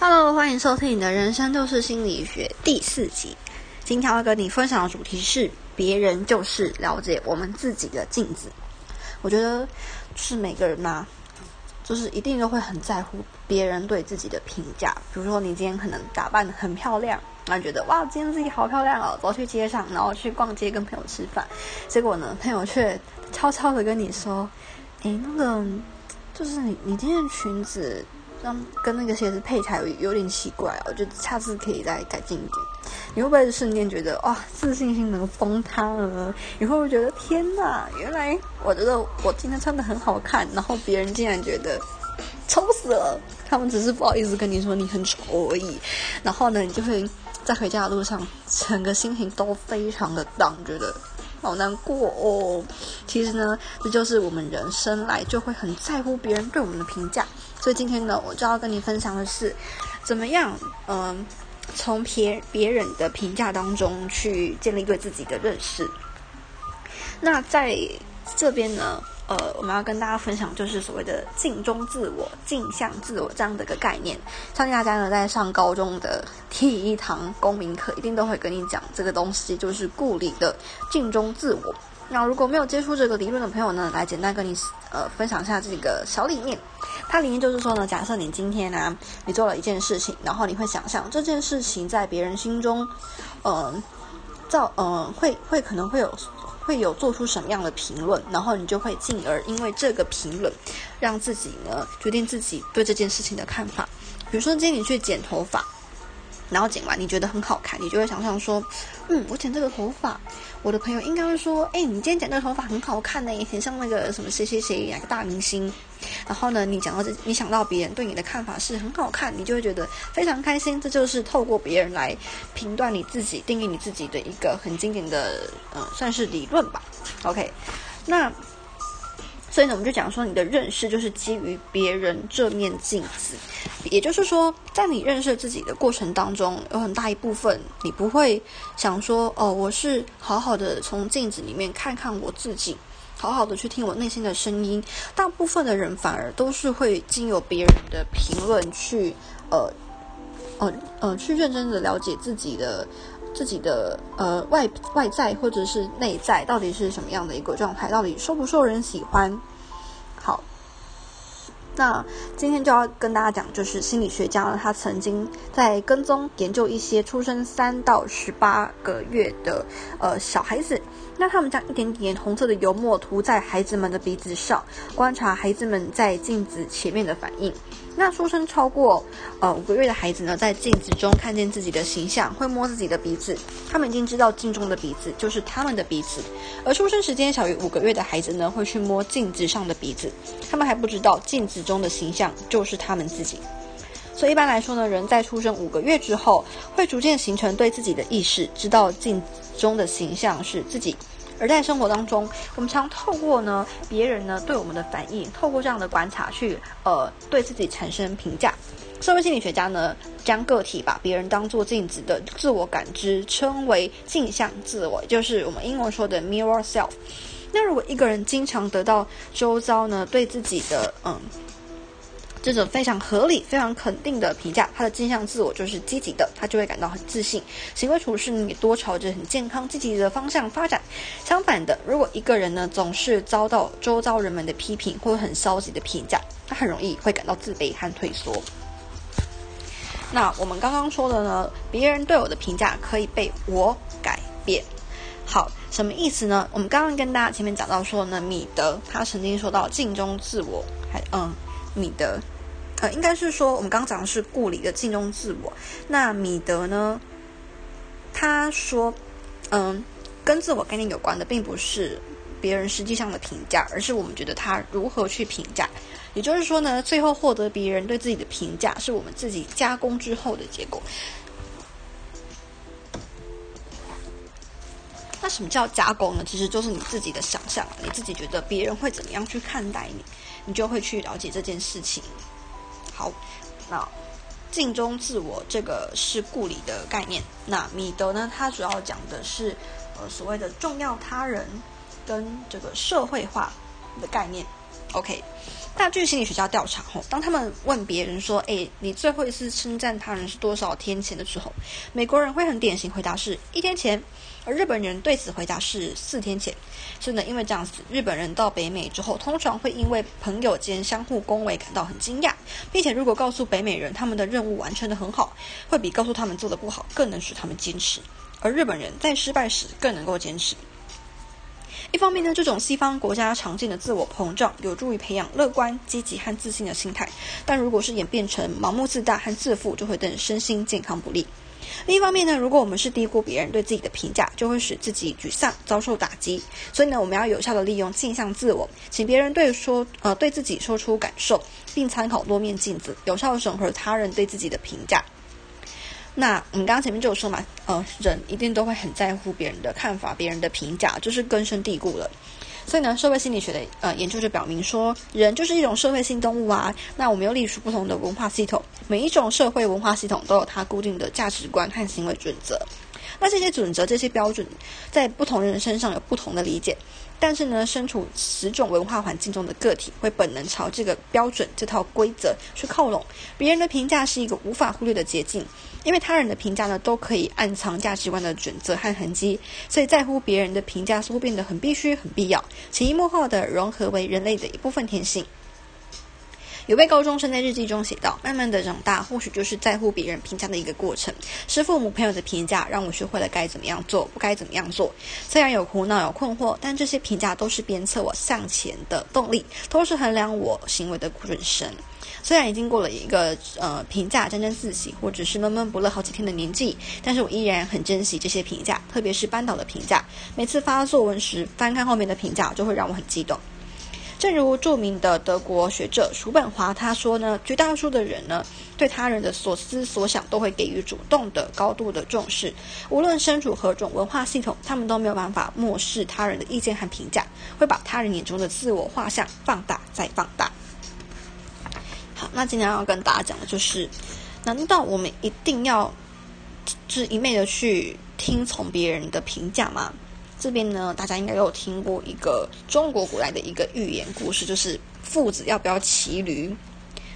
Hello，欢迎收听你的人生就是心理学第四集。今天要跟你分享的主题是：别人就是了解我们自己的镜子。我觉得是每个人嘛，就是一定都会很在乎别人对自己的评价。比如说，你今天可能打扮的很漂亮，然后觉得哇，今天自己好漂亮哦，走去街上，然后去逛街跟朋友吃饭，结果呢，朋友却悄悄的跟你说：“诶，那个就是你，你今天裙子。”跟那个鞋子配起来有有点奇怪，我觉得下次可以再改进一点。你会不会瞬间觉得哇，自信心能崩塌了？你会不会觉得天哪，原来我觉得我今天穿的很好看，然后别人竟然觉得丑死了，他们只是不好意思跟你说你很丑而已。然后呢，你就会在回家的路上，整个心情都非常的荡，觉得好难过哦。其实呢，这就是我们人生来就会很在乎别人对我们的评价。所以今天呢，我就要跟你分享的是，怎么样，嗯，从别别人的评价当中去建立对自己的认识。那在这边呢，呃，我们要跟大家分享就是所谓的镜中自我、镜像自我这样的一个概念。相信大家呢在上高中的 第一堂公民课，一定都会跟你讲这个东西，就是顾里的镜中自我。那如果没有接触这个理论的朋友呢，来简单跟你呃分享一下这个小理念。它理念就是说呢，假设你今天呢，你做了一件事情，然后你会想象这件事情在别人心中，嗯，造嗯会会可能会有会有做出什么样的评论，然后你就会进而因为这个评论，让自己呢决定自己对这件事情的看法。比如说今天你去剪头发。然后剪完你觉得很好看，你就会想象说，嗯，我剪这个头发，我的朋友应该会说，哎，你今天剪这个头发很好看呢，很像那个什么谁谁谁哪个大明星。然后呢，你讲到这，你想到别人对你的看法是很好看，你就会觉得非常开心。这就是透过别人来评断你自己、定义你自己的一个很经典的，嗯，算是理论吧。OK，那。所以呢，我们就讲说，你的认识就是基于别人这面镜子，也就是说，在你认识自己的过程当中，有很大一部分你不会想说，哦，我是好好的从镜子里面看看我自己，好好的去听我内心的声音。大部分的人反而都是会经由别人的评论去，呃，呃，呃，去认真的了解自己的自己的呃外外在或者是内在到底是什么样的一个状态，到底受不受人喜欢。好，那今天就要跟大家讲，就是心理学家呢，他曾经在跟踪研究一些出生三到十八个月的呃小孩子，那他们将一点点红色的油墨涂在孩子们的鼻子上，观察孩子们在镜子前面的反应。那出生超过呃五个月的孩子呢，在镜子中看见自己的形象，会摸自己的鼻子，他们已经知道镜中的鼻子就是他们的鼻子；而出生时间小于五个月的孩子呢，会去摸镜子上的鼻子，他们还不知道镜子中的形象就是他们自己。所以一般来说呢，人在出生五个月之后，会逐渐形成对自己的意识，知道镜中的形象是自己。而在生活当中，我们常透过呢别人呢对我们的反应，透过这样的观察去呃对自己产生评价。社会心理学家呢将个体把别人当做镜子的自我感知称为镜像自我，就是我们英文说的 mirror self。那如果一个人经常得到周遭呢对自己的嗯。这种非常合理、非常肯定的评价，他的镜像自我就是积极的，他就会感到很自信，行为处事呢也多朝着很健康、积极的方向发展。相反的，如果一个人呢总是遭到周遭人们的批评或者很消极的评价，他很容易会感到自卑和退缩。那我们刚刚说的呢，别人对我的评价可以被我改变。好，什么意思呢？我们刚刚跟大家前面讲到说呢，米德他曾经说到镜中自我，还嗯，米德。呃，应该是说，我们刚讲的是顾里的镜中自我。那米德呢？他说，嗯，跟自我概念有关的，并不是别人实际上的评价，而是我们觉得他如何去评价。也就是说呢，最后获得别人对自己的评价，是我们自己加工之后的结果。那什么叫加工呢？其实就是你自己的想象，你自己觉得别人会怎么样去看待你，你就会去了解这件事情。好，那镜中自我这个是故里的概念。那米德呢？他主要讲的是呃所谓的重要他人跟这个社会化的概念。OK，大据心理学家调查后，当他们问别人说：“哎，你最后一次称赞他人是多少天前的时候？”美国人会很典型回答是一天前，而日本人对此回答是四天前。所以呢，因为这样子，日本人到北美之后，通常会因为朋友间相互恭维感到很惊讶，并且如果告诉北美人他们的任务完成的很好，会比告诉他们做的不好更能使他们坚持。而日本人在失败时更能够坚持。一方面呢，这种西方国家常见的自我膨胀有助于培养乐观、积极和自信的心态，但如果是演变成盲目自大和自负，就会对身心健康不利。另一方面呢，如果我们是低估别人对自己的评价，就会使自己沮丧、遭受打击。所以呢，我们要有效的利用镜像自我，请别人对说呃对自己说出感受，并参考多面镜子，有效审核他人对自己的评价。那我们刚刚前面就有说嘛，呃，人一定都会很在乎别人的看法、别人的评价，就是根深蒂固了。所以呢，社会心理学的呃研究就表明说，人就是一种社会性动物啊。那我们又隶属不同的文化系统，每一种社会文化系统都有它固定的价值观和行为准则。那这些准则、这些标准，在不同人身上有不同的理解。但是呢，身处十种文化环境中的个体，会本能朝这个标准、这套规则去靠拢。别人的评价是一个无法忽略的捷径。因为他人的评价呢，都可以暗藏价值观的准则和痕迹，所以在乎别人的评价似乎变得很必须、很必要，潜移默化的融合为人类的一部分天性。有位高中生在日记中写道：“慢慢的长大，或许就是在乎别人评价的一个过程。是父母、朋友的评价，让我学会了该怎么样做，不该怎么样做。虽然有苦恼、有困惑，但这些评价都是鞭策我向前的动力，都是衡量我行为的准绳。”虽然已经过了一个呃评价沾沾自喜或者是闷闷不乐好几天的年纪，但是我依然很珍惜这些评价，特别是班导的评价。每次发作文时翻看后面的评价，就会让我很激动。正如著名的德国学者叔本华他说呢，绝大多数的人呢，对他人的所思所想都会给予主动的高度的重视，无论身处何种文化系统，他们都没有办法漠视他人的意见和评价，会把他人眼中的自我画像放大再放大。好，那今天要跟大家讲的就是，难道我们一定要就是一昧的去听从别人的评价吗？这边呢，大家应该都有听过一个中国古代的一个寓言故事，就是父子要不要骑驴？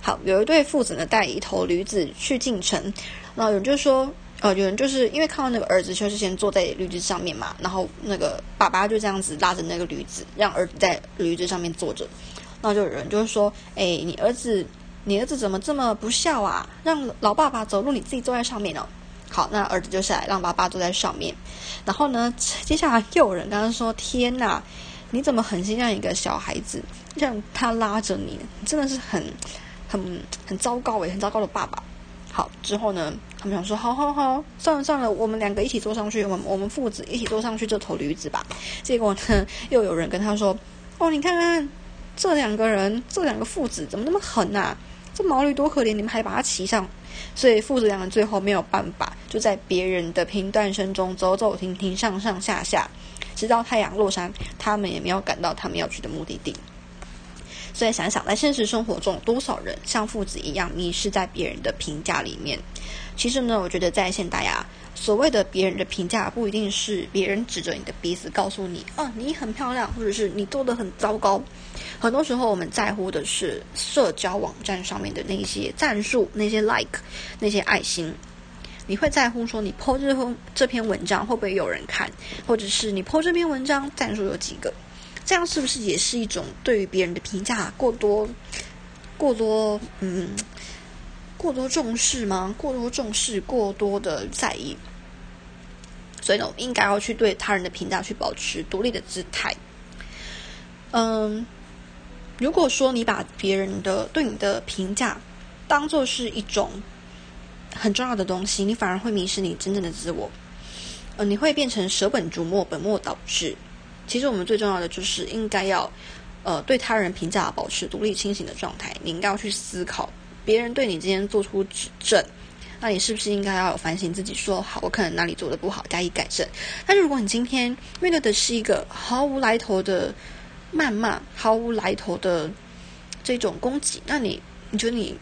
好，有一对父子呢，带一头驴子去进城，然后有人就说，呃，有人就是因为看到那个儿子就是先坐在驴子上面嘛，然后那个爸爸就这样子拉着那个驴子，让儿子在驴子上面坐着，然后就有人就是说，哎，你儿子。你儿子怎么这么不孝啊？让老爸爸走路，你自己坐在上面哦。好，那儿子就下来，让爸爸坐在上面。然后呢，接下来又有人刚刚说：“天哪，你怎么狠心让一个小孩子让他拉着你？真的是很、很、很糟糕诶，很糟糕的爸爸。”好，之后呢，他们想说：“好好好，算了算了，我们两个一起坐上去，我们我们父子一起坐上去这头驴子吧。”结果呢，又有人跟他说：“哦，你看看这两个人，这两个父子怎么那么狠呐？”这毛驴多可怜，你们还把它骑上，所以父子两人最后没有办法，就在别人的评断声中走走停停、上上下下，直到太阳落山，他们也没有赶到他们要去的目的地。所以想想，在现实生活中，多少人像父子一样迷失在别人的评价里面？其实呢，我觉得在现代啊，所谓的别人的评价，不一定是别人指着你的鼻子告诉你，哦，你很漂亮，或者是你做的很糟糕。很多时候，我们在乎的是社交网站上面的那些赞数、那些 like、那些爱心。你会在乎说，你 po 这封这篇文章会不会有人看，或者是你 po 这篇文章赞数有几个？这样是不是也是一种对于别人的评价过多、过多嗯、过多重视吗？过多重视、过多的在意？所以呢，我们应该要去对他人的评价去保持独立的姿态。嗯。如果说你把别人的对你的评价当做是一种很重要的东西，你反而会迷失你真正的自我。呃，你会变成舍本逐末、本末倒置。其实我们最重要的就是应该要呃对他人评价保持独立清醒的状态。你应该要去思考别人对你之间做出指正，那你是不是应该要有反省自己，说好我可能哪里做的不好，加以改正。但是如果你今天面对的是一个毫无来头的，谩骂毫无来头的这种攻击，那你你觉得你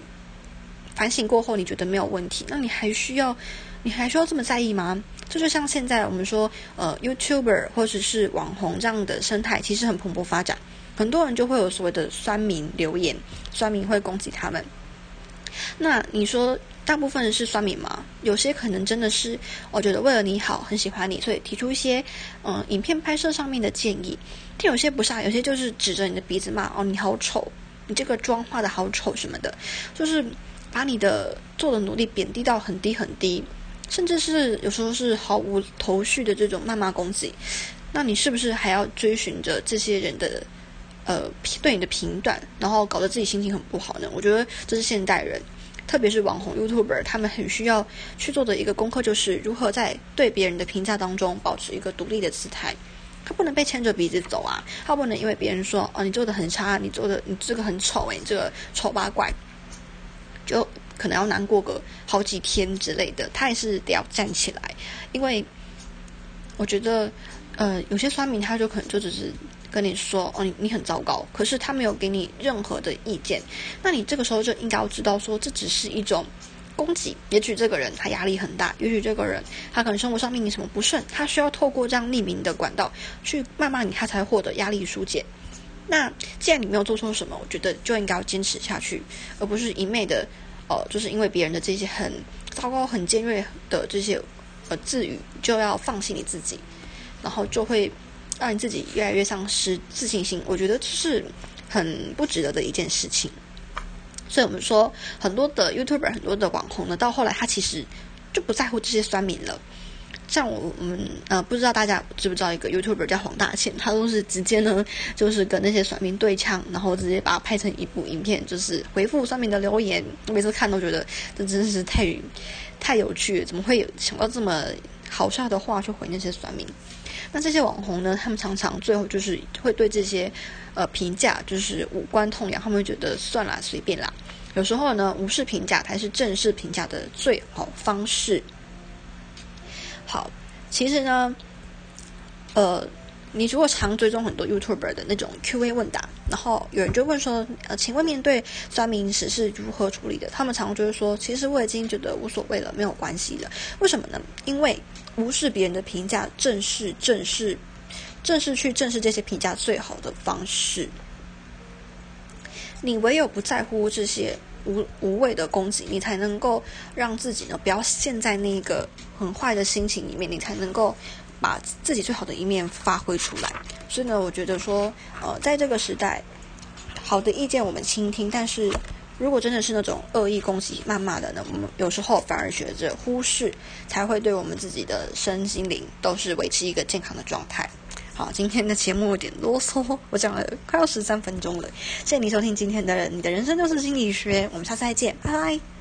反省过后，你觉得没有问题？那你还需要你还需要这么在意吗？这就像现在我们说，呃，YouTuber 或者是网红这样的生态，其实很蓬勃发展。很多人就会有所谓的酸民留言，酸民会攻击他们。那你说大部分人是酸民吗？有些可能真的是，我觉得为了你好，很喜欢你，所以提出一些嗯影片拍摄上面的建议。但有些不是，有些就是指着你的鼻子骂哦，你好丑，你这个妆化的好丑什么的，就是把你的做的努力贬低到很低很低，甚至是有时候是毫无头绪的这种谩骂攻击。那你是不是还要追寻着这些人的？呃，对你的评断，然后搞得自己心情很不好呢？我觉得这是现代人，特别是网红 YouTuber，他们很需要去做的一个功课，就是如何在对别人的评价当中保持一个独立的姿态。他不能被牵着鼻子走啊，他不能因为别人说哦你做的很差，你做的你这个很丑诶，你这个丑八怪，就可能要难过个好几天之类的。他也是得要站起来，因为我觉得呃有些酸民他就可能就只是。跟你说哦，你你很糟糕，可是他没有给你任何的意见，那你这个时候就应该要知道说，这只是一种攻击。也许这个人他压力很大，也许这个人他可能生活上面临什么不顺，他需要透过这样匿名的管道去谩骂你，他才获得压力疏解。那既然你没有做错什么，我觉得就应该要坚持下去，而不是一昧的哦，就是因为别人的这些很糟糕、很尖锐的这些呃字语，就要放弃你自己，然后就会。让你自己越来越丧失自信心，我觉得这是很不值得的一件事情。所以我们说，很多的 YouTuber、很多的网红呢，到后来他其实就不在乎这些酸民了。像我们呃，不知道大家知不知道一个 YouTuber 叫黄大千，他都是直接呢，就是跟那些酸民对呛，然后直接把它拍成一部影片，就是回复酸民的留言。我每次看都觉得这真是太太有趣，怎么会有想到这么好笑的话去回那些酸民？那这些网红呢？他们常常最后就是会对这些呃评价就是无关痛痒，他们会觉得算了，随便啦。有时候呢，无视评价才是正式评价的最好方式。好，其实呢，呃，你如果常追踪很多 YouTuber 的那种 Q&A 问答，然后有人就问说，呃，请问面对酸民时是如何处理的？他们常常就是说，其实我已经觉得无所谓了，没有关系了。为什么呢？因为无视别人的评价，正是正视，正是去正视这些评价最好的方式。你唯有不在乎这些无无谓的攻击，你才能够让自己呢不要陷在那个很坏的心情里面，你才能够把自己最好的一面发挥出来。所以呢，我觉得说，呃，在这个时代，好的意见我们倾听，但是。如果真的是那种恶意攻击、谩骂的呢，我们有时候反而学着忽视，才会对我们自己的身心灵都是维持一个健康的状态。好，今天的节目有点啰嗦，我讲了快要十三分钟了，谢谢你收听今天的《你的人生就是心理学》，我们下次再见，拜拜。